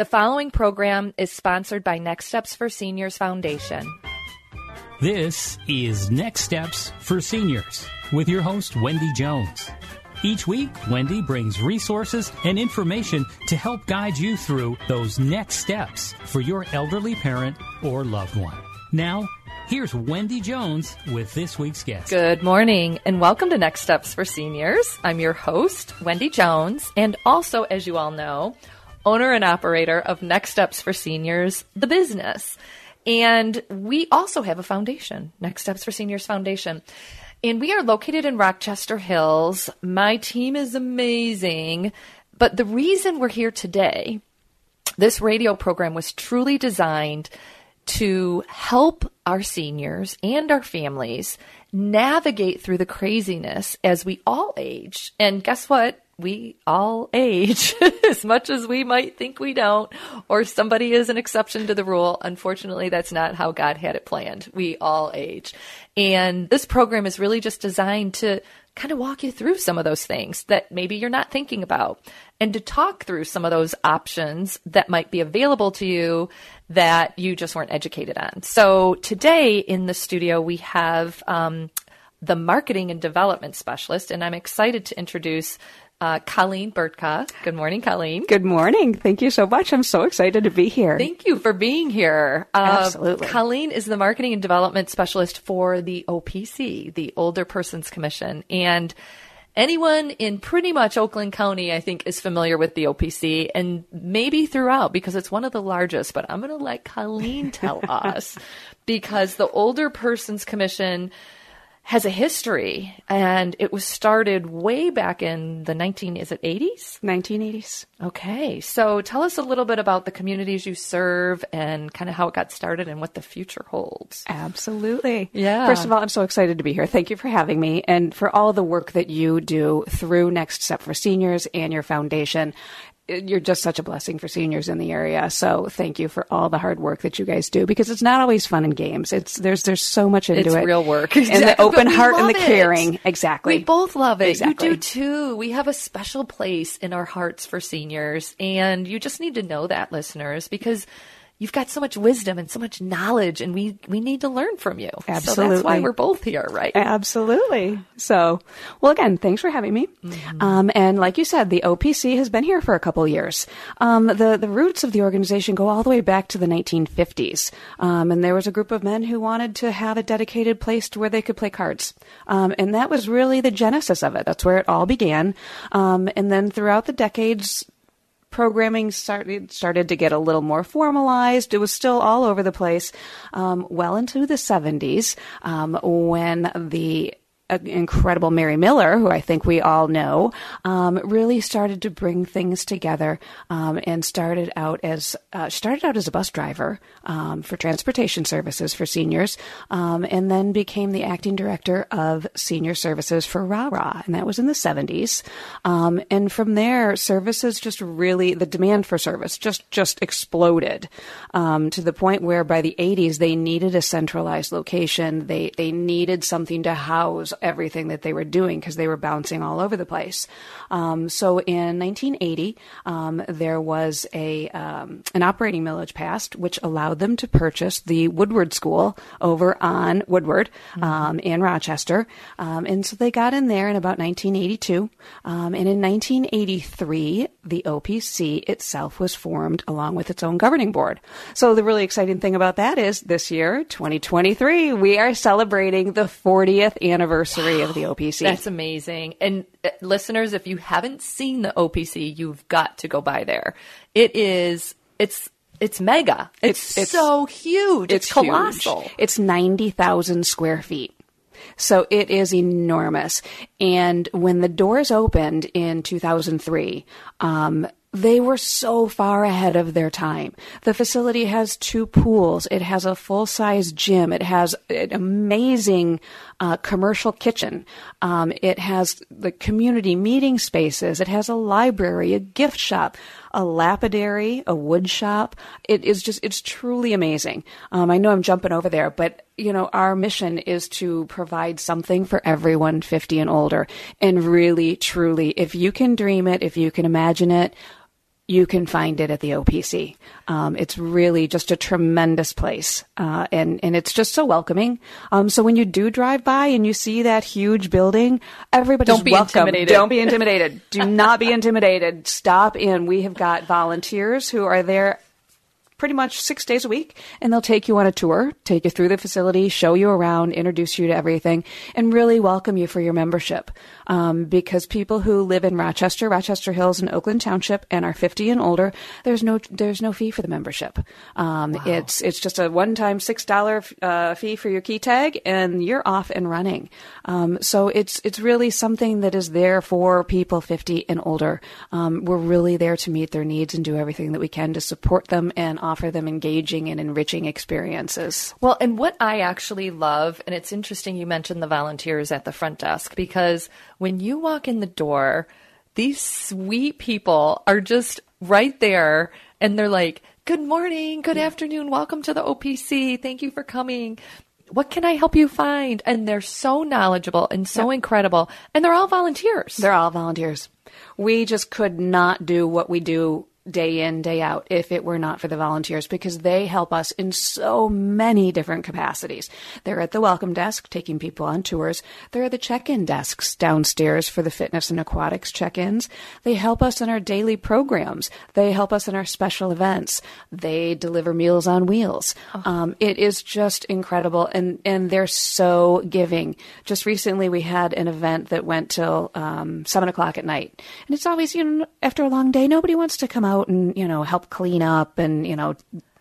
The following program is sponsored by Next Steps for Seniors Foundation. This is Next Steps for Seniors with your host, Wendy Jones. Each week, Wendy brings resources and information to help guide you through those next steps for your elderly parent or loved one. Now, here's Wendy Jones with this week's guest. Good morning and welcome to Next Steps for Seniors. I'm your host, Wendy Jones, and also, as you all know, owner and operator of Next Steps for Seniors, the business. And we also have a foundation, Next Steps for Seniors Foundation. And we are located in Rochester Hills. My team is amazing. But the reason we're here today, this radio program was truly designed to help our seniors and our families navigate through the craziness as we all age. And guess what? We all age as much as we might think we don't, or somebody is an exception to the rule. Unfortunately, that's not how God had it planned. We all age. And this program is really just designed to kind of walk you through some of those things that maybe you're not thinking about and to talk through some of those options that might be available to you that you just weren't educated on. So today in the studio, we have, um, the marketing and development specialist, and I'm excited to introduce uh, Colleen Burtka. Good morning, Colleen. Good morning. Thank you so much. I'm so excited to be here. Thank you for being here. Uh, Absolutely. Colleen is the marketing and development specialist for the OPC, the Older Persons Commission. And anyone in pretty much Oakland County, I think, is familiar with the OPC and maybe throughout because it's one of the largest. But I'm going to let Colleen tell us because the Older Persons Commission has a history and it was started way back in the 19 is it 80s 1980s okay so tell us a little bit about the communities you serve and kind of how it got started and what the future holds. Absolutely. Yeah. First of all i'm so excited to be here. Thank you for having me and for all the work that you do through next step for seniors and your foundation you're just such a blessing for seniors in the area. So thank you for all the hard work that you guys do because it's not always fun and games. It's there's there's so much into it. it's it. real work. And the open heart and the it. caring. Exactly. We both love it. Exactly. You do too. We have a special place in our hearts for seniors and you just need to know that listeners because you've got so much wisdom and so much knowledge and we we need to learn from you. Absolutely so that's why we're both here right? Absolutely. So well again thanks for having me. Mm-hmm. um, and like you said the opc has been here for a couple years. Um, the the roots of the organization go all the way back to the 1950s um, and there was a group of men who wanted to have a dedicated place to where they could play cards. Um, and that was really the genesis of it. That's where it all began. Um, and then throughout the decades programming started started to get a little more formalized. It was still all over the place, um, well into the 70s um, when the incredible Mary Miller, who I think we all know, um, really started to bring things together um, and started out as uh, started out as a bus driver um, for transportation services for seniors, um, and then became the acting director of senior services for RARA, and that was in the 70s. Um, and from there, services just really the demand for service just just exploded um, to the point where by the 80s they needed a centralized location. They they needed something to house everything that they were doing because they were bouncing all over the place. Um, so in 1980, um, there was a um, an operating millage passed, which allowed them to purchase the Woodward School over on Woodward mm-hmm. Um, in Rochester, um, and so they got in there in about 1982. Um, and in 1983, the OPC itself was formed along with its own governing board. So the really exciting thing about that is this year, 2023, we are celebrating the 40th anniversary wow, of the OPC. That's amazing. And uh, listeners, if you haven't seen the OPC, you've got to go by there. It is, it's, it's mega. It's, it's so huge. It's, it's colossal. Huge. It's 90,000 square feet. So it is enormous. And when the doors opened in 2003, um, they were so far ahead of their time. The facility has two pools. It has a full size gym. It has an amazing uh, commercial kitchen. Um, it has the community meeting spaces. It has a library, a gift shop, a lapidary, a wood shop. It is just, it's truly amazing. Um, I know I'm jumping over there, but you know, our mission is to provide something for everyone 50 and older. And really, truly, if you can dream it, if you can imagine it, you can find it at the OPC. Um, it's really just a tremendous place, uh, and and it's just so welcoming. Um, so when you do drive by and you see that huge building, everybody's Don't be welcome. Intimidated. Don't be intimidated. do not be intimidated. Stop in. We have got volunteers who are there pretty much six days a week, and they'll take you on a tour, take you through the facility, show you around, introduce you to everything, and really welcome you for your membership. Um, because people who live in Rochester, Rochester Hills, and Oakland Township, and are 50 and older, there's no there's no fee for the membership. Um, wow. It's it's just a one time six dollar uh, fee for your key tag, and you're off and running. Um, so it's it's really something that is there for people 50 and older. Um, we're really there to meet their needs and do everything that we can to support them and offer them engaging and enriching experiences. Well, and what I actually love, and it's interesting you mentioned the volunteers at the front desk because when you walk in the door, these sweet people are just right there and they're like, Good morning, good afternoon, welcome to the OPC, thank you for coming. What can I help you find? And they're so knowledgeable and so yep. incredible. And they're all volunteers. They're all volunteers. We just could not do what we do day in, day out if it were not for the volunteers because they help us in so many different capacities. They're at the welcome desk taking people on tours. They're at the check-in desks downstairs for the fitness and aquatics check-ins. They help us in our daily programs. They help us in our special events. They deliver meals on wheels. Oh. Um, it is just incredible and, and they're so giving. Just recently we had an event that went till um, seven o'clock at night and it's always, you know, after a long day, nobody wants to come out out and, you know, help clean up and, you know,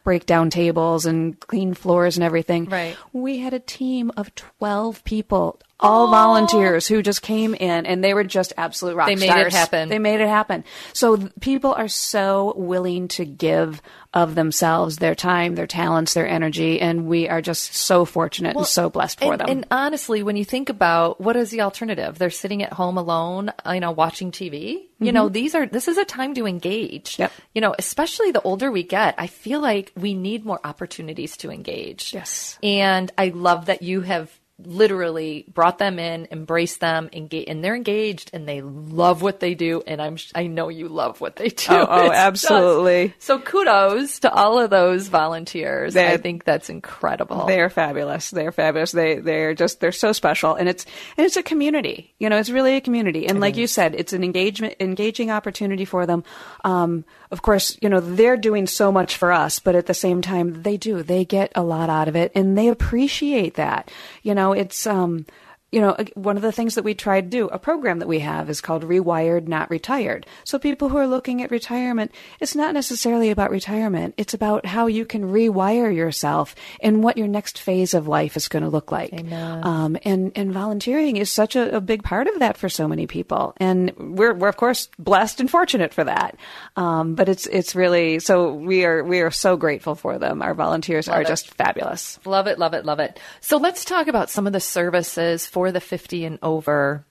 break down tables and clean floors and everything. Right. We had a team of 12 people, all Aww. volunteers who just came in and they were just absolute rock they stars. They made it happen. They made it happen. So people are so willing to give of themselves, their time, their talents, their energy, and we are just so fortunate well, and so blessed for and, them. And honestly, when you think about what is the alternative, they're sitting at home alone, you know, watching TV. Mm-hmm. You know, these are this is a time to engage. Yep. You know, especially the older we get, I feel like we need more opportunities to engage. Yes. And I love that you have literally brought them in, embraced them, engage, and they're engaged and they love what they do. And I'm, I know you love what they do. Oh, oh absolutely. Just, so kudos to all of those volunteers. They're, I think that's incredible. They're fabulous. They're fabulous. They, they're just, they're so special. And it's, and it's a community, you know, it's really a community. And like you said, it's an engagement, engaging opportunity for them. Um, of course, you know, they're doing so much for us, but at the same time, they do. They get a lot out of it and they appreciate that. You know, it's, um, you know, one of the things that we try to do, a program that we have is called Rewired, Not Retired. So people who are looking at retirement, it's not necessarily about retirement. It's about how you can rewire yourself and what your next phase of life is going to look like. Um, and, and volunteering is such a, a, big part of that for so many people. And we're, we're of course blessed and fortunate for that. Um, but it's, it's really, so we are, we are so grateful for them. Our volunteers love are it. just fabulous. Love it, love it, love it. So let's talk about some of the services for for the 50 and over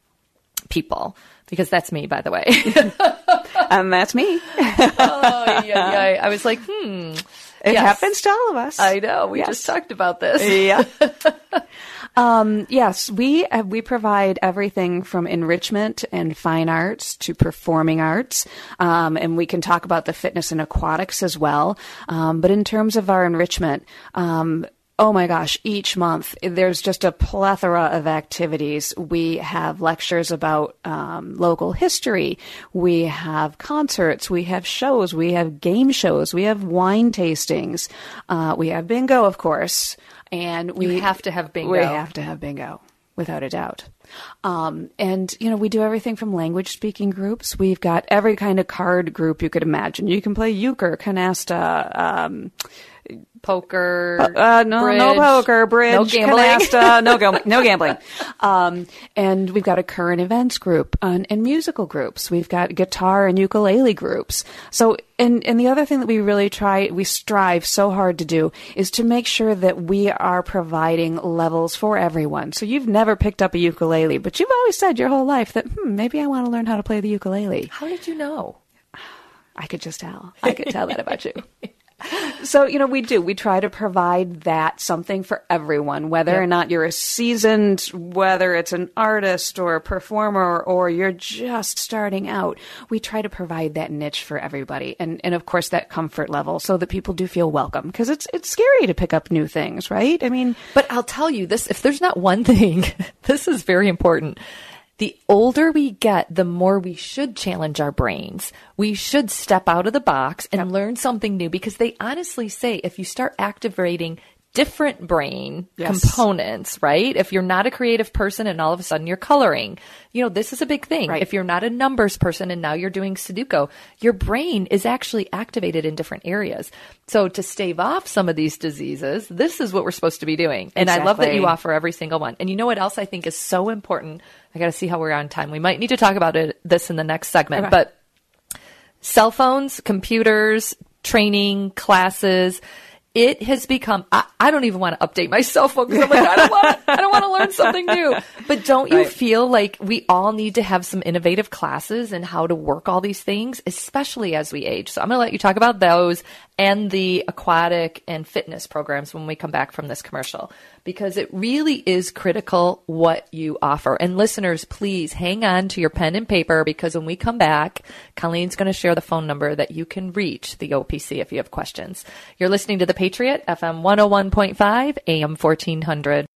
people because that's me, by the way. and that's me. oh, yeah, yeah. I was like, hmm. It yes. happens to all of us. I know. We yes. just talked about this. Yeah. um, yes, we uh, we provide everything from enrichment and fine arts to performing arts, um, and we can talk about the fitness and aquatics as well. Um, but in terms of our enrichment, um, Oh my gosh, each month there's just a plethora of activities. We have lectures about um, local history. We have concerts. We have shows. We have game shows. We have wine tastings. Uh, we have bingo, of course. And we you have to have bingo. We have to have bingo, without a doubt. Um, and, you know, we do everything from language speaking groups. We've got every kind of card group you could imagine. You can play euchre, canasta, um, poker, uh, uh, no, bridge, no poker, bridge, no gambling, canasta, no, gam- no gambling. Um, and we've got a current events group and, and, musical groups. We've got guitar and ukulele groups. So, and and the other thing that we really try, we strive so hard to do is to make sure that we are providing levels for everyone. So you've never picked up a ukulele, but you've always said your whole life that hmm, maybe I want to learn how to play the ukulele. How did you know? I could just tell. I could tell that about you. so you know we do. We try to provide that something for everyone whether yep. or not you're a seasoned whether it's an artist or a performer or you're just starting out we try to provide that niche for everybody and and of course that comfort level so that people do feel welcome because it's it's scary to pick up new things right? I mean but i'll tell you this if there's not one thing this is very important the older we get, the more we should challenge our brains. We should step out of the box and learn something new because they honestly say if you start activating different brain yes. components, right? If you're not a creative person and all of a sudden you're coloring, you know, this is a big thing. Right. If you're not a numbers person and now you're doing Sudoku, your brain is actually activated in different areas. So to stave off some of these diseases, this is what we're supposed to be doing. And exactly. I love that you offer every single one. And you know what else I think is so important? I got to see how we're on time. We might need to talk about it this in the next segment, okay. but cell phones, computers, training, classes, it has become I, I, don't even want to update my cell phone because I'm like I don't want I don't want to learn something new. But don't you right. feel like we all need to have some innovative classes and in how to work all these things, especially as we age? So I'm going to let you talk about those and the aquatic and fitness programs when we come back from this commercial because it really is critical what you offer. And listeners, please hang on to your pen and paper because when we come back, Colleen's going to share the phone number that you can reach the OPC if you have questions. You're listening to The Patriot, FM 101.5, AM 1400.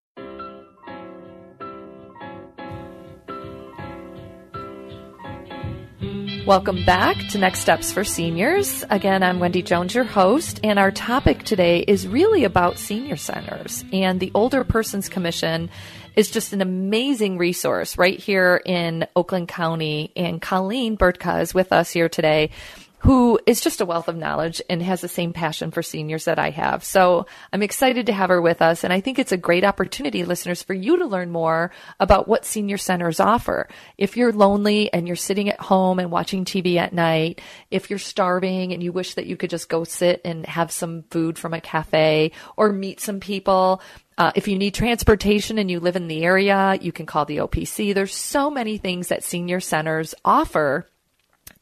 Welcome back to Next Steps for Seniors. Again, I'm Wendy Jones, your host, and our topic today is really about senior centers. And the Older Persons Commission is just an amazing resource right here in Oakland County. And Colleen Burtka is with us here today who is just a wealth of knowledge and has the same passion for seniors that I have. So I'm excited to have her with us. And I think it's a great opportunity, listeners, for you to learn more about what senior centers offer. If you're lonely and you're sitting at home and watching TV at night, if you're starving and you wish that you could just go sit and have some food from a cafe or meet some people, uh, if you need transportation and you live in the area, you can call the OPC. There's so many things that senior centers offer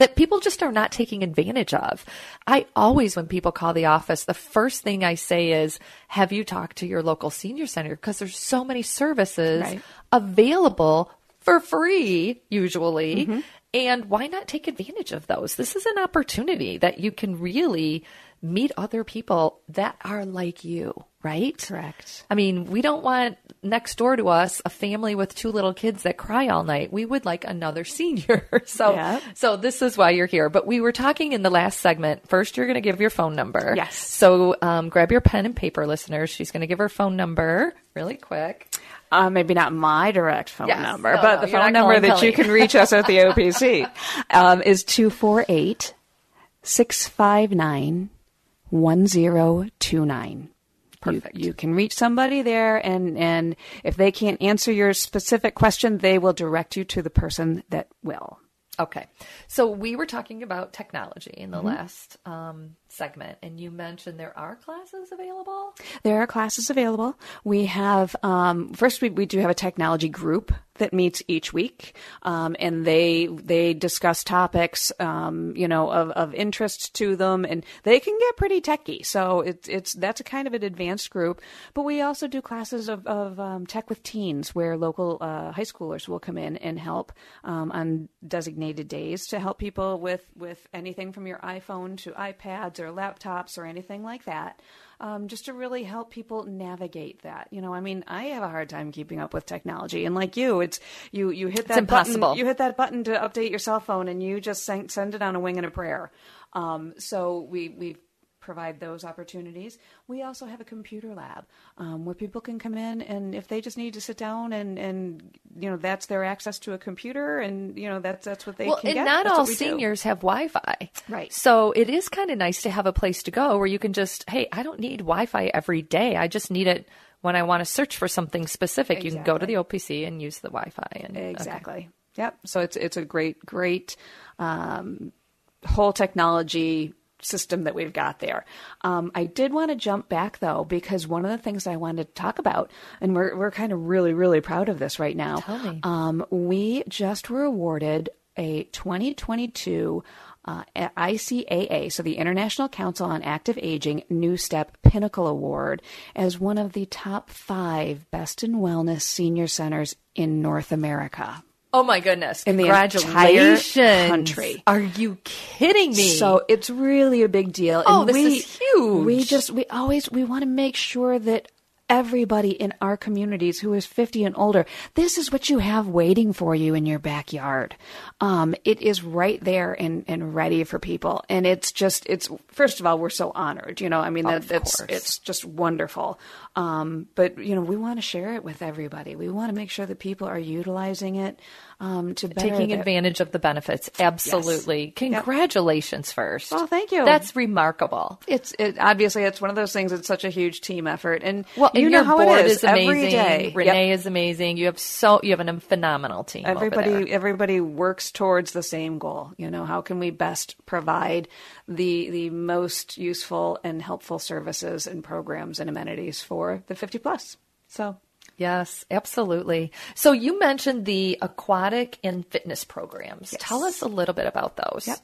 that people just are not taking advantage of. I always, when people call the office, the first thing I say is, have you talked to your local senior center? Because there's so many services right. available for free, usually. Mm-hmm. And why not take advantage of those? This is an opportunity that you can really meet other people that are like you right? Correct. I mean, we don't want next door to us a family with two little kids that cry all night. We would like another senior. so, Yeah. so this is why you're here. But we were talking in the last segment. First, you're going to give your phone number. Yes. So, um, grab your pen and paper, listeners. She's going to give her phone number really quick. Uh, maybe not my direct phone Yes. number, No, but no, the phone number that Kelly. you can reach us at the OPC um, is 248 659 1029. Perfect. You, you can reach somebody there, and, and if they can't answer your specific question, they will direct you to the person that will. Okay. So we were talking about technology in the Mm-hmm. last um, segment, and you mentioned there are classes available. There are classes available. We have um, first we, we do have a technology group that meets each week, um, and they they discuss topics um, you know of, of interest to them, and they can get pretty techy. So it's it's that's a kind of an advanced group. But we also do classes of, of um, tech with teens, where local uh, high schoolers will come in and help um, on designated days to help people with with anything from your iPhone to iPads or laptops or anything like that um, just to really help people navigate that. You know, I mean, I have a hard time keeping up with technology, and like you, it's you you hit that impossible. button, you hit that button to update your cell phone, and you just send, send it on a wing and a prayer. Um, so we we provide those opportunities. We also have a computer lab um, where people can come in, and if they just need to sit down and and you know that's their access to a computer, and you know that's that's what they well, can and get. not That's all we do. seniors have Wi-Fi, Right. So it is kind of nice to have a place to go where you can just, hey, I don't need Wi-Fi every day. I just need it when I want to search for something specific. You can go to the OPC and use the Wi-Fi. And okay. Exactly. Yep. So it's it's a great great um, whole technology system that we've got there. Um, I did want to jump back though because one of the things I wanted to talk about, and we're we're kind of really really proud of this right now. Um, we just were awarded a 2022. Uh, ICAA, so the International Council on Active Aging NuStep Pinnacle Award, as one of the top five best in wellness senior centers in North America. Oh my goodness! In the entire Congratulations, country. Are you kidding me? So it's really a big deal. Oh, and this we, is huge. We just we always we want to make sure that everybody in our communities who is 50 and older, this is what you have waiting for you in your backyard. Um, it is right there and, and ready for people. And it's just, it's, first of all, we're so honored, you know, I mean, that, that's, it's just wonderful. Um, but, you know, we want to share it with everybody. We want to make sure that people are utilizing it, um, to taking their- advantage of the benefits. Absolutely. Congratulations first. Well, thank you. That's remarkable. It's it, obviously it's one of those things. It's such a huge team effort, and Well, you and know how board it is, amazing. every day. Renee Yep. is amazing. You have so you have a phenomenal team. over Everybody, there. everybody works towards the same goal. You know, how can we best provide the the most useful and helpful services and programs and amenities for the fifty plus? So Yes, absolutely. So you mentioned the aquatic and fitness programs. Tell us a little bit about those. Yep.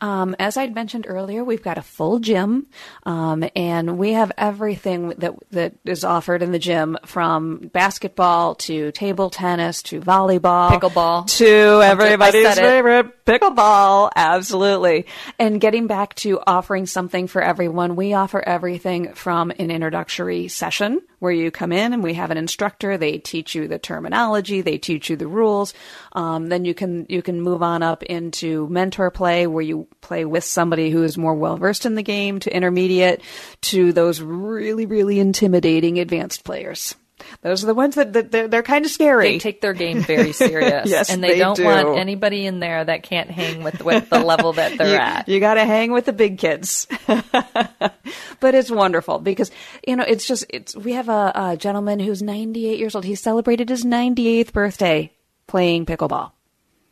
Um, as I'd mentioned earlier, we've got a full gym, um, and we have everything that that is offered in the gym, from basketball to table tennis to volleyball, Pickleball. to everybody's it. favorite pickleball. Absolutely. And getting back to offering something for everyone, we offer everything from an introductory session where you come in and we have an instructor. They teach you the terminology, they teach you the rules. Um, then you can you can move on up into mentor play, where you play with somebody who is more well versed in the game, to intermediate, to those really really intimidating advanced players. Those are the ones that, that they're, they're kind of scary. They take their game very serious. Yes, and they, they don't do. want anybody in there that can't hang with with the level that they're you, at. You got to hang with the big kids. but it's wonderful because you know it's just it's we have a, a gentleman who's 98 years old. He celebrated his 98th birthday playing pickleball.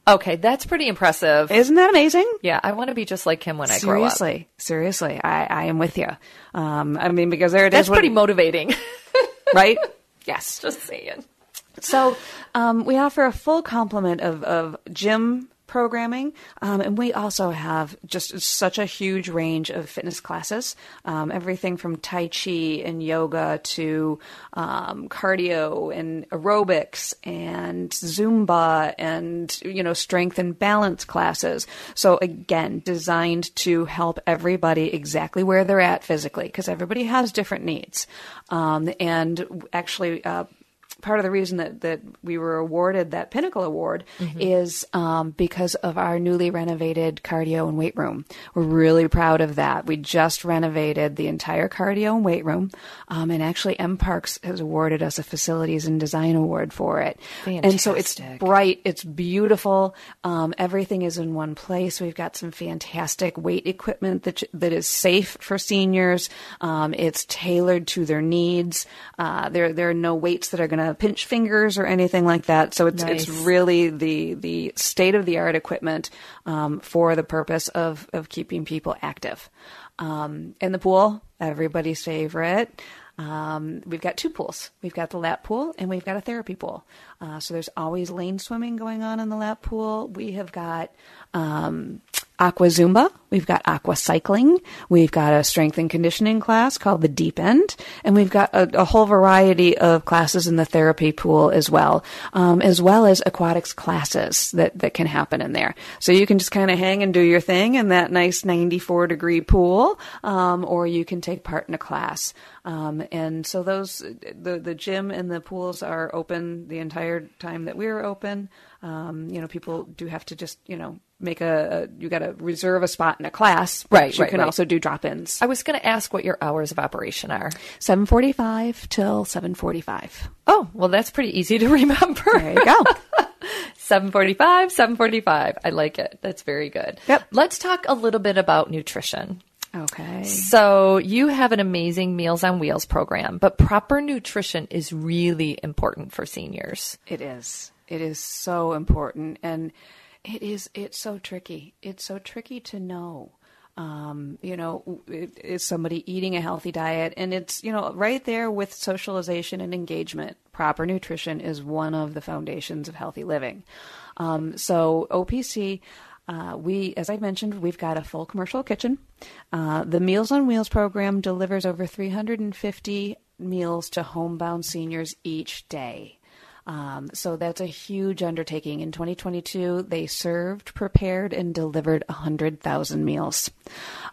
Okay, that's pretty impressive. Isn't that amazing? yeah, I want to be just like him when I grow up. Seriously, seriously, I, I am with you. Um, I mean, because there it is. That's when- pretty motivating. right? Yes. just saying. So um, we offer a full complement of, of gym programming, um, and we also have just such a huge range of fitness classes. Um, everything from Tai Chi and yoga to um, cardio and aerobics and Zumba and you know strength and balance classes. So again, designed to help everybody exactly where they're at physically because everybody has different needs. Um, and actually, uh, part of the reason that, that we were awarded that Pinnacle Award mm-hmm. is um, because of our newly renovated cardio and weight room. We're really proud of that. We just renovated the entire cardio and weight room, um, and actually mParks has awarded us a Facilities and Design Award for it. Fantastic. And so it's bright, it's beautiful. Um, everything is in one place. We've got some fantastic weight equipment that that is safe for seniors. Um, it's tailored to their needs. Uh, there there are no weights that are going to pinch fingers or anything like that. So it's nice. it's really the the state of the art equipment um, for the purpose of of keeping people active. Um, in the pool, everybody's favorite. Um, we've got two pools. We've got the lap pool and we've got a therapy pool. Uh, so there's always lane swimming going on in the lap pool. We have got um, aqua zumba. We've got aqua cycling. We've got a strength and conditioning class called the Deep End, and we've got a, a whole variety of classes in the therapy pool as well, um, as well as aquatics classes that that can happen in there. So you can just kind of hang and do your thing in that nice 94 degree pool, um, or you can take part in a class. Um, and so those the the gym and the pools are open the entire time that we're open. Um, you know, people do have to just you know make a, a you got to reserve a spot in a class. Right. You right, can right. also do drop-ins. I was going to ask what your hours of operation are. Seven forty-five till seven forty-five. Oh, well, that's pretty easy to remember. There you go. 745, 745. I like it. That's very good. Yep. Let's talk a little bit about nutrition. Okay. So you have an amazing Meals on Wheels program, but proper nutrition is really important for seniors. It is. It is so important. And it is. It's so tricky. It's so tricky to know. Um, you know, is somebody eating a healthy diet? And it's, you know, right there with socialization and engagement. Proper nutrition is one of the foundations of healthy living. Um, so, OPC, uh, we, as I mentioned, we've got a full commercial kitchen. Uh, the Meals on Wheels program delivers over 350 meals to homebound seniors each day. Um, so that's a huge undertaking. In 2022, they served, prepared, and delivered 100,000 meals.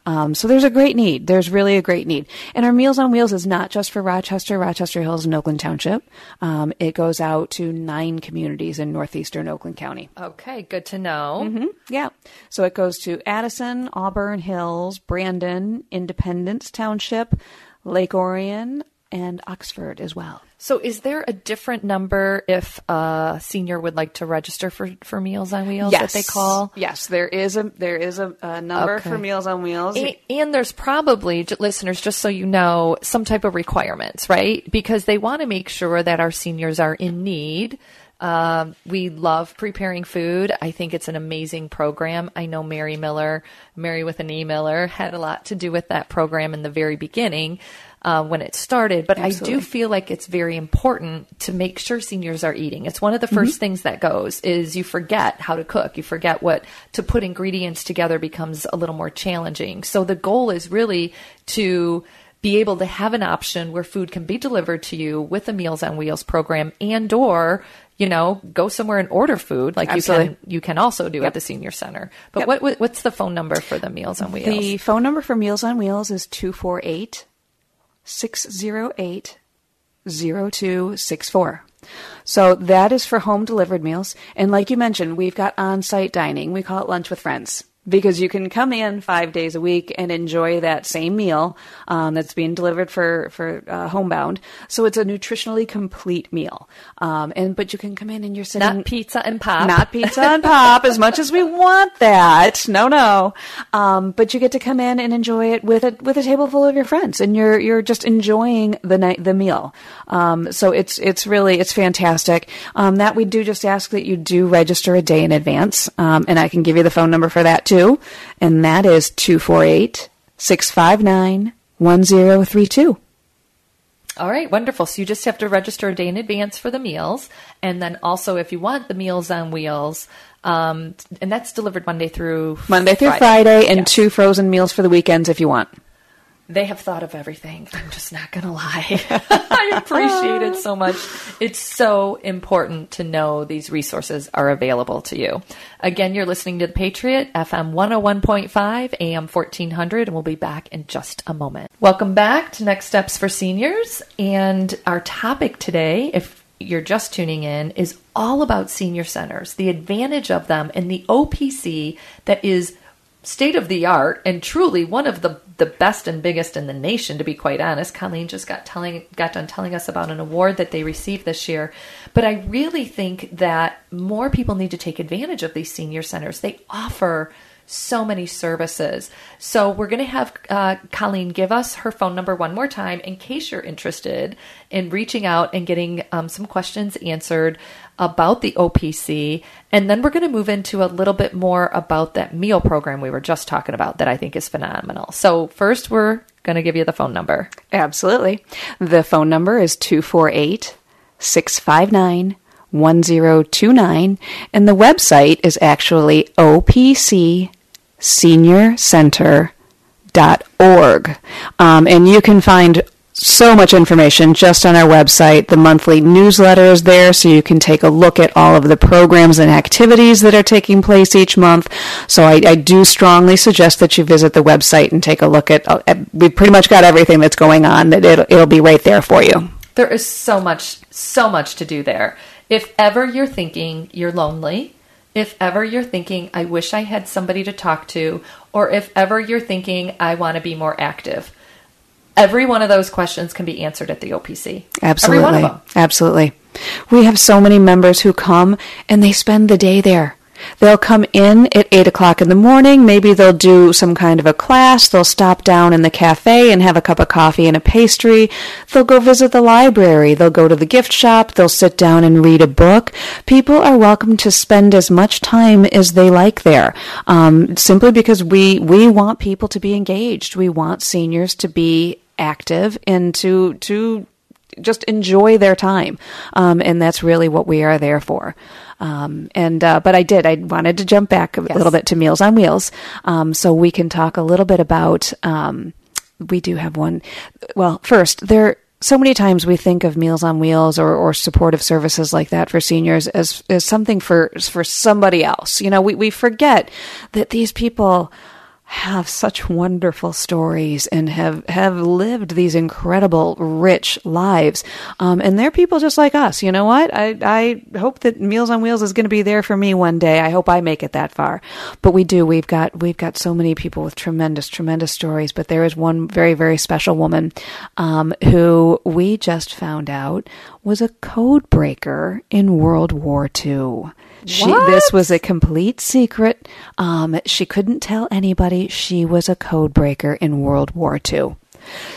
Um, so there's a great need. There's really a great need. And our Meals on Wheels is not just for Rochester, Rochester Hills, and Oakland Township. Um, it goes out to nine communities in northeastern Oakland County. Okay, good to know. Mm-hmm. Yeah. So it goes to Addison, Auburn Hills, Brandon, Independence Township, Lake Orion, and Oxford as well. So, is there a different number if a senior would like to register for, for Meals on Wheels yes. that they call? Yes, there is a there is a, a number okay. for Meals on Wheels, and, and, there's probably listeners, just so you know, some type of requirements, right? Because they want to make sure that our seniors are in need. Um, we love preparing food. I think it's an amazing program. I know Mary Miller, Mary with an E Miller, had a lot to do with that program in the very beginning uh, when it started. But Absolutely. I do feel like it's very important to make sure seniors are eating. It's one of the 1st mm-hmm. things that goes is you forget how to cook. You forget what to put ingredients together becomes a little more challenging. So the goal is really to be able to have an option where food can be delivered to you with the Meals on Wheels program and or you know, go somewhere and order food like Absolutely. you can you can also do yep. at the senior center. But yep. what what's the phone number for the Meals on Wheels? The phone number for Meals on Wheels is 248 608 0264. So that is for home delivered meals. And like you mentioned, we've got on site dining. We call it lunch with friends because you can come in five days a week and enjoy that same meal um, that's being delivered for for uh, homebound. So it's a nutritionally complete meal. Um, and but you can come in and you're sitting not pizza and pop, not pizza and pop as much as we want that. No, no. Um, but you get to come in and enjoy it with a with a table full of your friends, and you're you're just enjoying the night the meal. Um, so it's it's really it's fantastic. Um, that we do just ask that you do register a day in advance, um, and I can give you the phone number for that too, and that is 248 659 1032. All right, wonderful. So you just have to register a day in advance for the meals. And then also, if you want the Meals on Wheels, um, and that's delivered Monday through Monday through Friday, and two frozen meals for the weekends if you want. They have thought of everything. I'm just not going to lie. I appreciate it so much. It's so important to know these resources are available to you. Again, you're listening to The Patriot, FM 101.5, AM 1400, and we'll be back in just a moment. Welcome back to Next Steps for Seniors. And our topic today, if you're just tuning in, is all about senior centers, the advantage of them, and the OPC that is state of the art and truly one of the the best and biggest in the nation to be quite honest. Colleen just got telling got done telling us about an award that they received this year. But i really think that more people need to take advantage of these senior centers. They offer so many services. So we're going to have uh, colleen give us her phone number one more time in case you're interested in reaching out and getting um, some questions answered about the OPC. And then we're going to move into a little bit more about that meal program we were just talking about that I think is phenomenal. So, first, we're going to give you the phone number. Absolutely. The phone number is 248 659 1029. And the website is actually opcseniorcenter.org. Um, and you can find so much information just on our website. The monthly newsletter is there, so you can take a look at all of the programs and activities that are taking place each month. So I, I do strongly suggest that you visit the website and take a look at. Uh, we've pretty much got everything that's going on. That it'll, it'll be right there for you. There is so much, so much to do there. If ever you're thinking you're lonely, if ever you're thinking, I wish I had somebody to talk to, or if ever you're thinking, I want to be more active every one of those questions can be answered at the OPC. Absolutely. Absolutely. We have so many members who come and they spend the day there. They'll come in at 8 o'clock in the morning. Maybe they'll do some kind of a class. They'll stop down in the cafe and have a cup of coffee and a pastry. They'll go visit the library. They'll go to the gift shop. They'll sit down and read a book. People are welcome to spend as much time as they like there, um, simply because we, we want people to be engaged. We want seniors to be active and to to just enjoy their time, um, and that's really what we are there for. Um, and uh, but I did. I wanted to jump back a yes. little bit to Meals on Wheels, um, so we can talk a little bit about. Um, we do have one. Well, first there so many times we think of Meals on Wheels or, or supportive services like that for seniors as, as something for for somebody else. You know, we, we forget that these people have such wonderful stories and have have lived these incredible rich lives. Um, and they're people just like us. You know what? I i hope that meals on wheels is going to be there for me one day. I hope i make it that far. But we do. We've got we've got so many people with tremendous tremendous stories. But there is one very very special woman um, who we just found out was a code breaker in world war ii she, this was a complete secret. Um, she couldn't tell anybody she was a code breaker in World War II.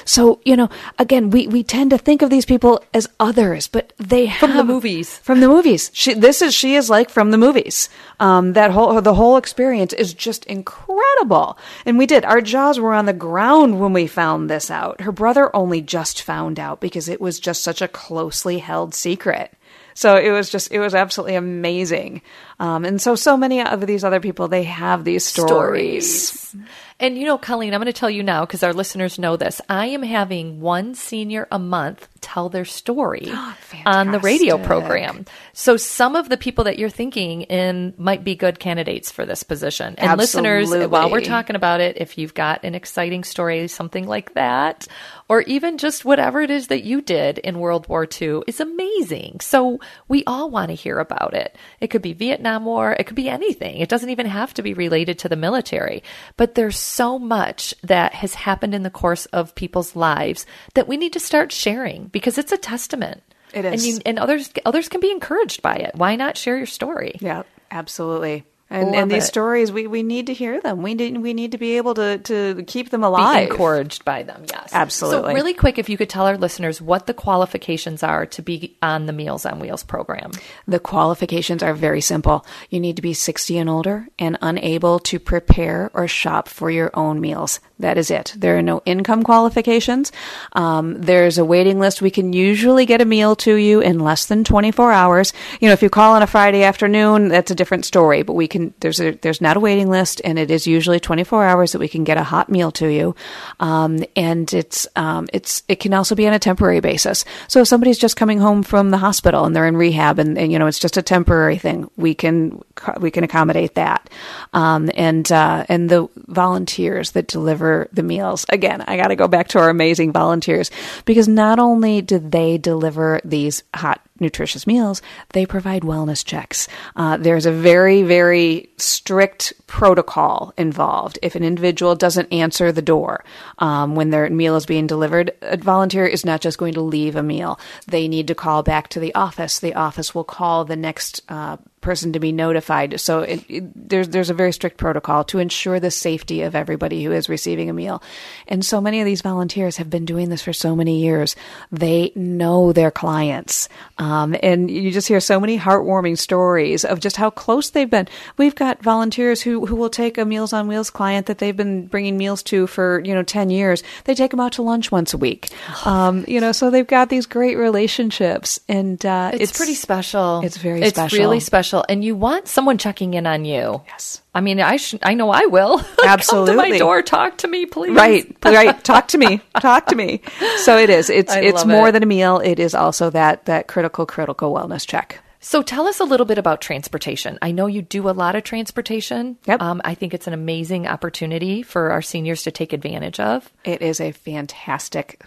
So, you know, again, we, we tend to think of these people as others, but they have, from the movies. From the movies. She this is she is like from the movies. Um, that whole the whole experience is just incredible. And we did. Our jaws were on the ground when we found this out. Her brother only just found out because it was just such a closely held secret. So it was just, it was absolutely amazing. Um, and so, so many of these other people, they have these stories. stories. And you know, Colleen, I'm going to tell you now because our listeners know this. I am having one senior a month tell their story oh, on the radio program. So some of the people that you're thinking in might be good candidates for this position. And Absolutely. listeners, while we're talking about it, if you've got an exciting story, something like that, or even just whatever it is that you did in World War II is amazing. So we all want to hear about it. It could be Vietnam War, it could be anything. It doesn't even have to be related to the military. But there's so much that has happened in the course of people's lives that we need to start sharing because it's a testament. It is. And, you, and others others can be encouraged by it. Why not share your story? Yeah, absolutely. And, and these it. stories, we, we need to hear them. We need, we need to be able to, to keep them alive. Be encouraged by them, yes. Absolutely. So, really quick, if you could tell our listeners what the qualifications are to be on the Meals on Wheels program. The qualifications are very simple. You need to be 60 and older and unable to prepare or shop for your own meals. That is it. There are no income qualifications. Um, there's a waiting list. We can usually get a meal to you in less than 24 hours. You know, if you call on a Friday afternoon, that's a different story. But we can. There's a there's not a waiting list, and it is usually 24 hours that we can get a hot meal to you. Um, and it's um, it's it can also be on a temporary basis. So if somebody's just coming home from the hospital and they're in rehab, and, and you know it's just a temporary thing, we can we can accommodate that. Um, and uh, and the volunteers that deliver the meals. Again, I got to go back to our amazing volunteers because not only do they deliver these hot nutritious meals, they provide wellness checks. Uh, there's a very, very strict protocol involved. If an individual doesn't answer the door um, when their meal is being delivered, a volunteer is not just going to leave a meal. They need to call back to the office. The office will call the next uh, person to be notified. So it, it, there's there's a very strict protocol to ensure the safety of everybody who is receiving a meal. And so many of these volunteers have been doing this for so many years. They know their clients. Um, and you just hear so many heartwarming stories of just how close they've been. We've got volunteers who, who will take a Meals on Wheels client that they've been bringing meals to for, you know, 10 years. They take them out to lunch once a week. Um, you know, so they've got these great relationships and, uh, it's, it's, pretty special. It's very it's special. really special. And you want someone checking in on you. Yes. I mean, I sh- I know I will. Absolutely. Come to my door, talk to me, please. Right, right. Talk to me. Talk to me. So it is. It's I it's more it. than a meal. It is also that that critical critical wellness check. So tell us a little bit about transportation. I know you do a lot of transportation. Yep. Um, I think it's an amazing opportunity for our seniors to take advantage of. It is a fantastic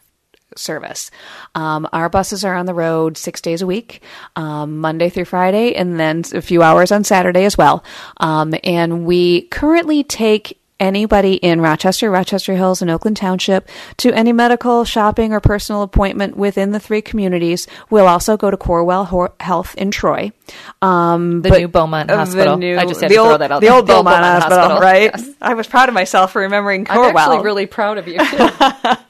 service. Um, our buses are on the road six days a week, um, Monday through Friday, and then a few hours on Saturday as well. Um, and we currently take anybody in Rochester, Rochester Hills, and Oakland Township to any medical, shopping, or personal appointment within the three communities. We'll also go to Corewell Ho- Health in Troy. Um, The new Beaumont Hospital. New, I just had to old, throw that out The there. old The old Beaumont, Beaumont Hospital, Hospital, right? yes. I was proud of myself for remembering I'm actually really proud of you.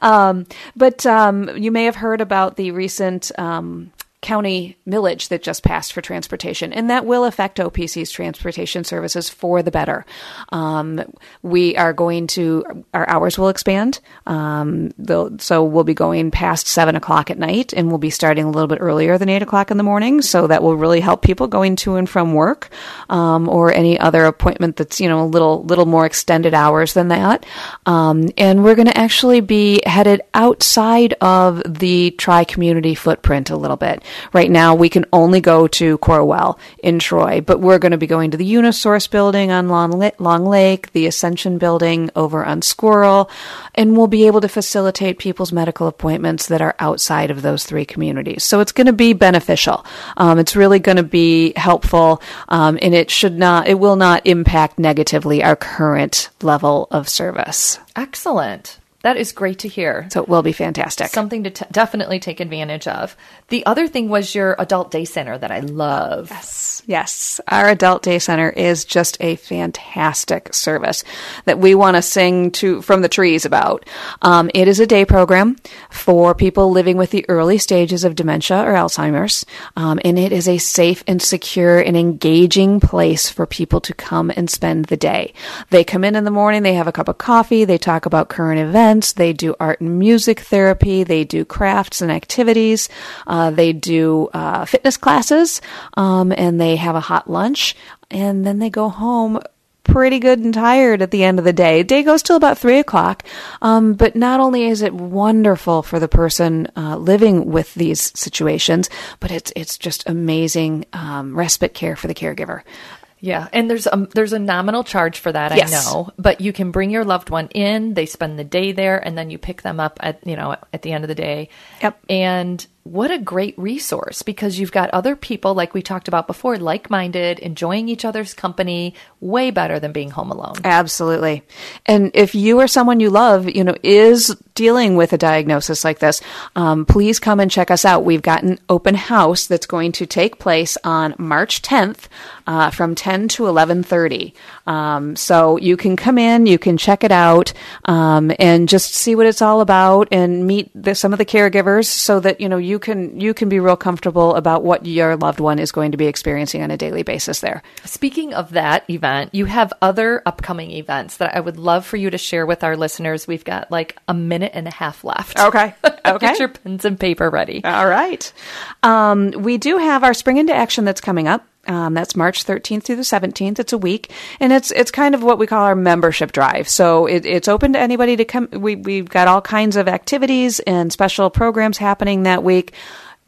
Um, but um, you may have heard about the recent um, county millage that just passed for transportation, and that will affect OPC's transportation services for the better. Um, we are going to, our hours will expand. Um, so we'll be going past seven o'clock at night, and we'll be starting a little bit earlier than eight o'clock in the morning. So that will really help people going to and from work um, or any other appointment that's you know a little little more extended hours than that. Um, and we're going to actually be headed outside of the tri community footprint a little bit. Right now, we can only go to Corewell in Troy, but we're going to be going to the Unisource building on Long, Lake, the Ascension building over on Squirrel, and we'll be able to facilitate people's medical appointments that are outside of those three communities. So it's going to be beneficial. Um, it's really going to be helpful, um, and it should not, it will not impact negatively our current level of service. Excellent. That is great to hear. So it will be fantastic. Something to t- definitely take advantage of. The other thing was your adult day center that I love. Yes, yes. Our adult day center is just a fantastic service that we want to sing to from the trees about. Um, it is a day program for people living with the early stages of dementia or Alzheimer's, um, and it is a safe and secure and engaging place for people to come and spend the day. They come in in the morning, they have a cup of coffee, they talk about current events, they do art and music therapy, they do crafts and activities, uh, they do uh, fitness classes, um, and they have a hot lunch, and then they go home pretty good and tired at the end of the day. Day goes till about three o'clock. Um, but not only is it wonderful for the person uh, living with these situations, but it's it's just amazing um, respite care for the caregiver. Yeah, and there's a there's a nominal charge for that. Yes. I know, but you can bring your loved one in. They spend the day there, and then you pick them up at you know at the end of the day. Yep. And what a great resource because you've got other people like we talked about before, like minded, enjoying each other's company. Way better than being home alone. Absolutely. And if you or someone you love, you know, is dealing with a diagnosis like this, um, please come and check us out. We've got an open house that's going to take place on March 10th uh, from 10 to 11:30. Um, so you can come in, you can check it out, um, and just see what it's all about, and meet the, some of the caregivers, so that you know you can you can be real comfortable about what your loved one is going to be experiencing on a daily basis there. Speaking of that event, you have other upcoming events that I would love for you to share with our listeners. We've got like a minute and a half left. Okay. Okay. Get your pens and paper ready. All right. Um, we do have our Spring into Action that's coming up. Um, that's March 13th through the 17th. It's a week, and it's it's kind of what we call our membership drive. So it, it's open to anybody to come. We we've got all kinds of activities and special programs happening that week.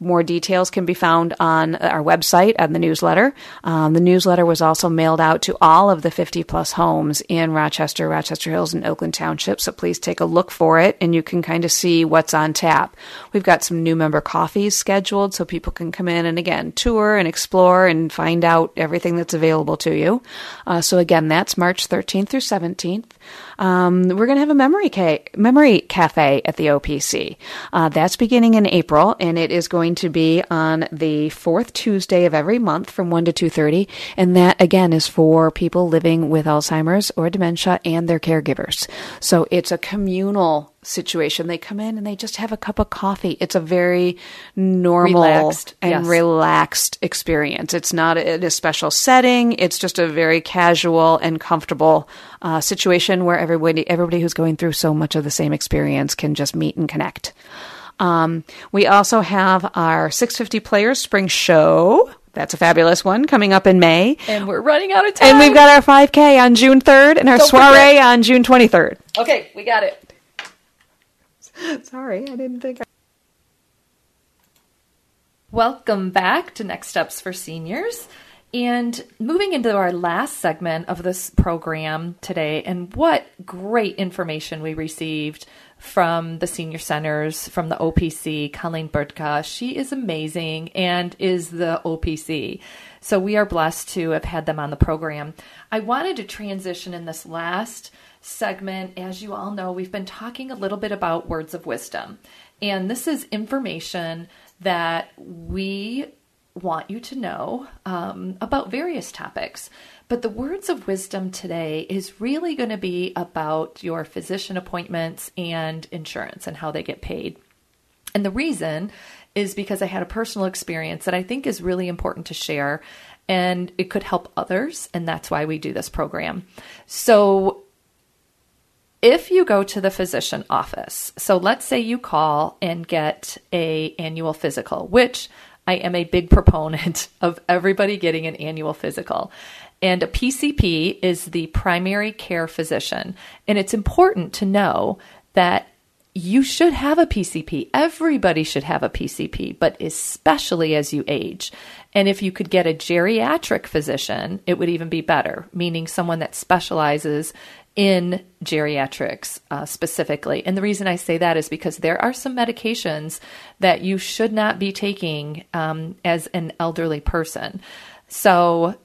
More details can be found on our website and the newsletter. Um, the newsletter was also mailed out to all of the 50 plus homes in Rochester, Rochester Hills, and Oakland Township. So please take a look for it and you can kind of see what's on tap. We've got some new member coffees scheduled so people can come in and again tour and explore and find out everything that's available to you. Uh, so again, that's March 13th through 17th. Um, we're going to have a memory ca- memory cafe at the OPC. Uh, that's beginning in April, and it is going to be on the fourth Tuesday of every month from one to two thirty. And that again is for people living with Alzheimer's or dementia and their caregivers. So it's a communal situation. They come in and they just have a cup of coffee. It's a very normal Relaxed, and yes. relaxed experience. It's not in a special setting. It's just a very casual and comfortable uh, situation where everybody everybody who's going through so much of the same experience can just meet and connect. Um, we also have our 650 Players Spring Show. That's a fabulous one coming up in May. And we're running out of time. And we've got our 5K on June 3rd and our Don't soiree forget. on June 23rd. Okay, we got it. Sorry, I didn't think. I- Welcome back to Next Steps for Seniors. And moving into our last segment of this program today, and what great information we received from the senior centers, from the OPC, Colleen Burtka. She is amazing and is the OPC. So we are blessed to have had them on the program. I wanted to transition in this last segment. As you all know, we've been talking a little bit about words of wisdom. And this is information that we want you to know um, about various topics. But the words of wisdom today is really going to be about your physician appointments and insurance and how they get paid. And the reason is because I had a personal experience that I think is really important to share and it could help others. And that's why we do this program. So, if you go to the physician office, so let's say you call and get a annual physical, which I am a big proponent of everybody getting an annual physical. And a PCP is the primary care physician. And it's important to know that you should have a PCP. Everybody should have a PCP, but especially as you age. And if you could get a geriatric physician, it would even be better, meaning someone that specializes in geriatrics uh, specifically. And the reason I say that is because there are some medications that you should not be taking um, as an elderly person. So,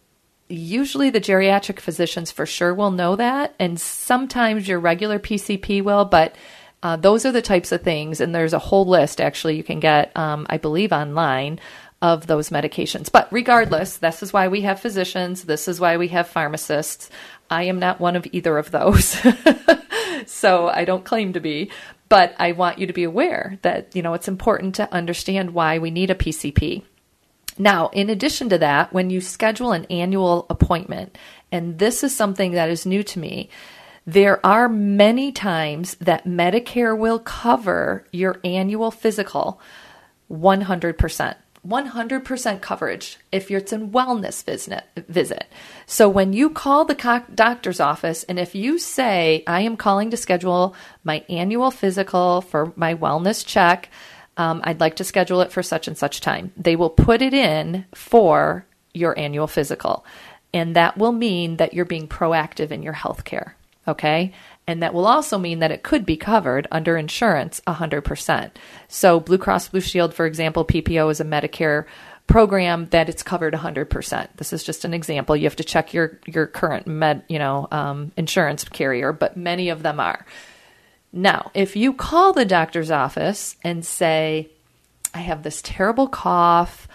usually the geriatric physicians for sure will know that, and sometimes your regular PCP will, but uh, those are the types of things, and there's a whole list actually you can get, um, I believe, online of those medications. But regardless, this is why we have physicians, this is why we have pharmacists. I am not one of either of those. so I don't claim to be, but I want you to be aware that, you know, it's important to understand why we need a PCP. Now, in addition to that, when you schedule an annual appointment, and this is something that is new to me, there are many times that Medicare will cover your annual physical 100%. 100% coverage if it's a wellness visit. visit. So when you call the doctor's office and if you say, I am calling to schedule my annual physical for my wellness check, um, I'd like to schedule it for such and such time, they will put it in for your annual physical. And that will mean that you're being proactive in your health care. Okay. And that will also mean that it could be covered under insurance 100%. So, Blue Cross Blue Shield, for example, PPO is a Medicare program that it's covered 100%. This is just an example. You have to check your, your current med, you know, um, insurance carrier, but many of them are. Now, if you call the doctor's office and say, I have this terrible cough,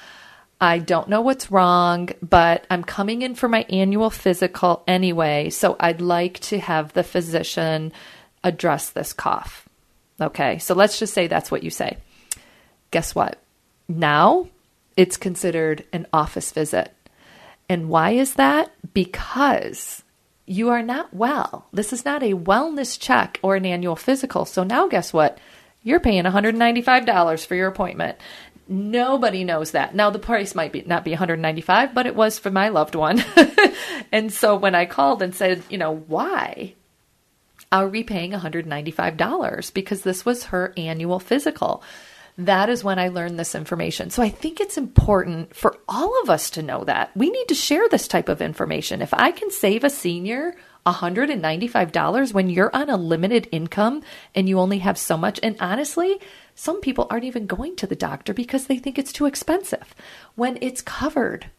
I don't know what's wrong, but I'm coming in for my annual physical anyway, so I'd like to have the physician address this cough. Okay, so let's just say that's what you say. Guess what? Now it's considered an office visit. And why is that? Because you are not well. This is not a wellness check or an annual physical. So now guess what? You're paying $195 for your appointment. Nobody knows that. Now the price might be not be 195, but it was for my loved one. and so when I called and said, you know, why? Are we paying $195 because this was her annual physical? That is when I learned this information. So I think it's important for all of us to know that. We need to share this type of information. If I can save a senior $195 when you're on a limited income and you only have so much, and honestly, some people aren't even going to the doctor because they think it's too expensive when it's covered.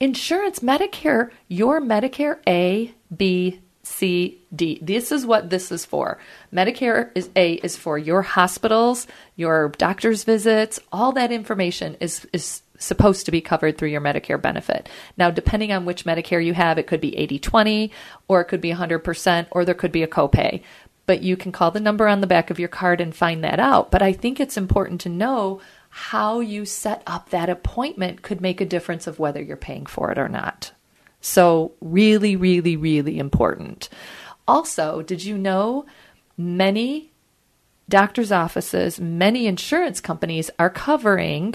Insurance, Medicare, your Medicare A, B, C, D. This is what this is for. Medicare is A is for your hospitals, your doctor's visits, all that information is is supposed to be covered through your Medicare benefit. Now, depending on which Medicare you have, it could be 80/20 or it could be 100% or there could be a copay. But you can call the number on the back of your card and find that out. But I think it's important to know how you set up that appointment could make a difference of whether you're paying for it or not. So, really, really, really important. Also, did you know many doctor's offices, many insurance companies are covering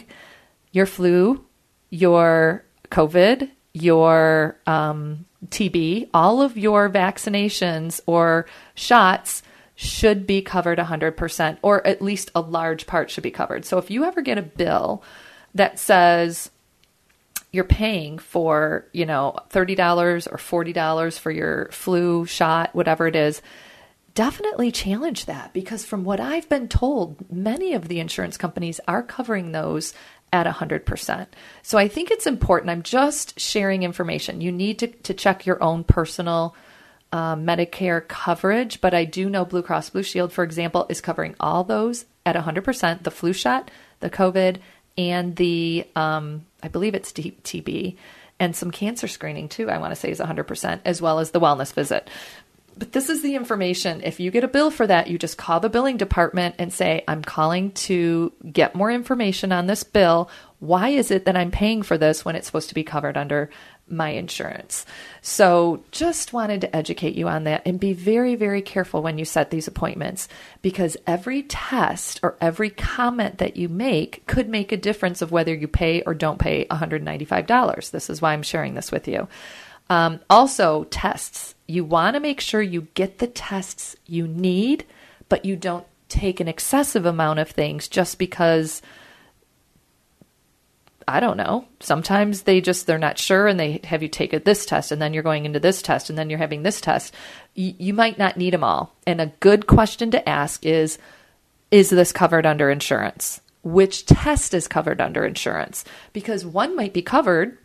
your flu, your COVID, your um, TB, all of your vaccinations or shots should be covered 100%, or at least a large part should be covered. So if you ever get a bill that says, you're paying for, you know, $30 or $40 for your flu shot, whatever it is, definitely challenge that because from what I've been told, many of the insurance companies are covering those at 100%. So I think it's important. I'm just sharing information. You need to, to check your own personal uh, Medicare coverage, but I do know Blue Cross Blue Shield, for example, is covering all those at 100% the flu shot, the COVID, and the um, I believe it's TB, and some cancer screening too. I want to say is 100%, as well as the wellness visit. But this is the information. If you get a bill for that, you just call the billing department and say, I'm calling to get more information on this bill. Why is it that I'm paying for this when it's supposed to be covered under my insurance. So, just wanted to educate you on that and be very, very careful when you set these appointments because every test or every comment that you make could make a difference of whether you pay or don't pay $195. This is why I'm sharing this with you. Um, also, tests. You want to make sure you get the tests you need, but you don't take an excessive amount of things just because I don't know. Sometimes they just they're not sure and they have you take this test and then you're going into this test and then you're having this test. Y- you might not need them all. And a good question to ask is is this covered under insurance? Which test is covered under insurance? Because one might be covered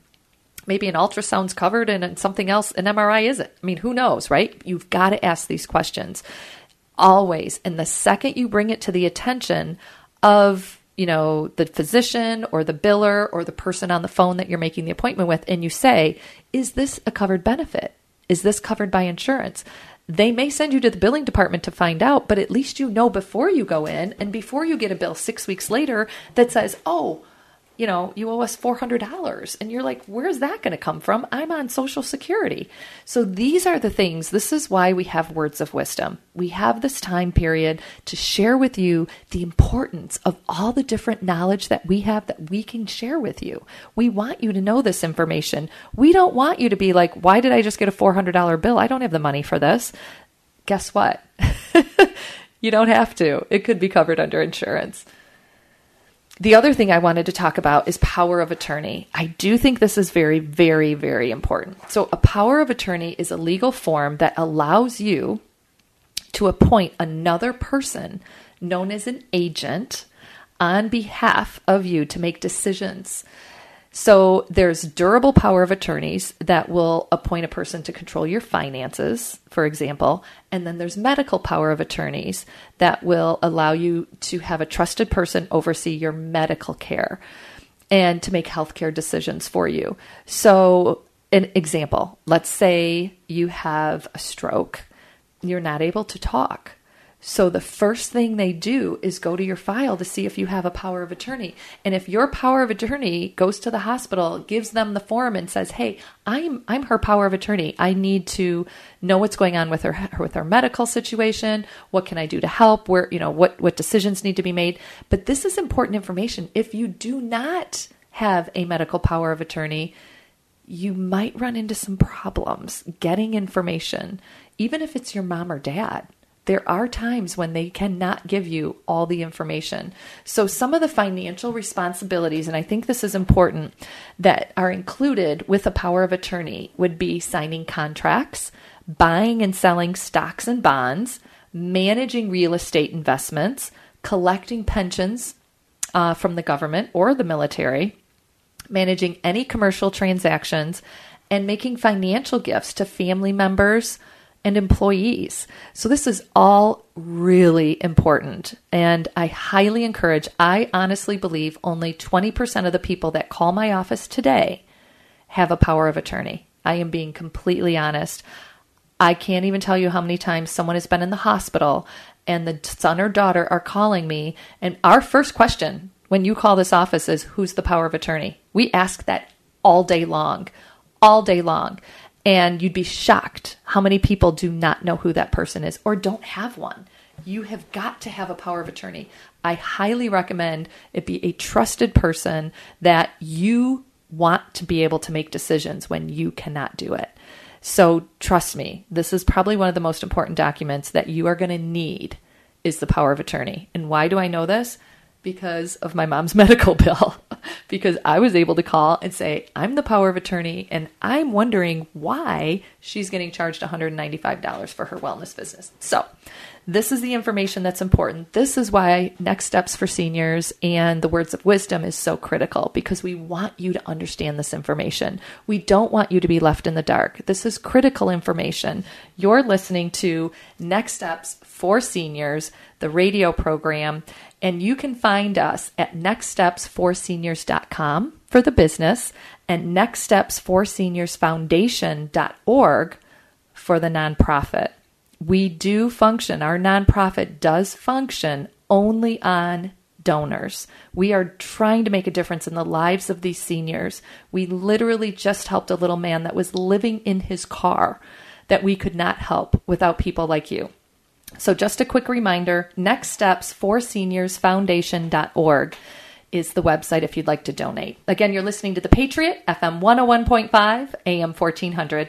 maybe an ultrasound's covered and something else an MRI isn't. I mean, who knows, right? You've got to ask these questions always. And the second you bring it to the attention of you know, the physician or the biller or the person on the phone that you're making the appointment with, and you say, Is this a covered benefit? Is this covered by insurance? They may send you to the billing department to find out, but at least you know before you go in and before you get a bill six weeks later that says, Oh, you know, you owe us $400. And you're like, where's that going to come from? I'm on Social Security. So these are the things. This is why we have words of wisdom. We have this time period to share with you the importance of all the different knowledge that we have that we can share with you. We want you to know this information. We don't want you to be like, why did I just get a $400 bill? I don't have the money for this. Guess what? you don't have to. It could be covered under insurance. The other thing I wanted to talk about is power of attorney. I do think this is very, very, very important. So, a power of attorney is a legal form that allows you to appoint another person known as an agent on behalf of you to make decisions so there's durable power of attorneys that will appoint a person to control your finances, for example, and then there's medical power of attorneys that will allow you to have a trusted person oversee your medical care and to make healthcare decisions for you. So an example, let's say you have a stroke, you're not able to talk. So the first thing they do is go to your file to see if you have a power of attorney. And if your power of attorney goes to the hospital, gives them the form and says, "Hey, I'm I'm her power of attorney. I need to know what's going on with her with her medical situation. What can I do to help? Where, you know, what what decisions need to be made?" But this is important information. If you do not have a medical power of attorney, you might run into some problems getting information, even if it's your mom or dad there are times when they cannot give you all the information. So, some of the financial responsibilities, and I think this is important, that are included with a power of attorney would be signing contracts, buying and selling stocks and bonds, managing real estate investments, collecting pensions uh, from the government or the military, managing any commercial transactions, and making financial gifts to family members and employees. So this is all really important. And I highly encourage, I honestly believe only 20% of the people that call my office today have a power of attorney. I am being completely honest. I can't even tell you how many times someone has been in the hospital and the son or daughter are calling me. And our first question when you call this office is who's the power of attorney? We ask that all day long, all day long. And you'd be shocked how many people do not know who that person is or don't have one. You have got to have a power of attorney. I highly recommend it be a trusted person that you want to be able to make decisions when you cannot do it. So trust me, this is probably one of the most important documents that you are going to need is the power of attorney. And why do I know this? Because of my mom's medical bill. because I was able to call and say, I'm the power of attorney, and I'm wondering why she's getting charged $195 for her wellness business. So, this is the information that's important. This is why Next Steps for Seniors and the Words of Wisdom is so critical because we want you to understand this information. We don't want you to be left in the dark. This is critical information. You're listening to Next Steps for Seniors, the radio program, and you can find us at nextstepsforseniors.com for the business and nextstepsforseniors.foundation.org for the nonprofit we do function, our nonprofit does function only on donors. We are trying to make a difference in the lives of these seniors. We literally just helped a little man that was living in his car that we could not help without people like you. So, just a quick reminder Next Steps for Seniors Foundation.org is the website if you'd like to donate. Again, you're listening to The Patriot, FM 101.5, AM 1400.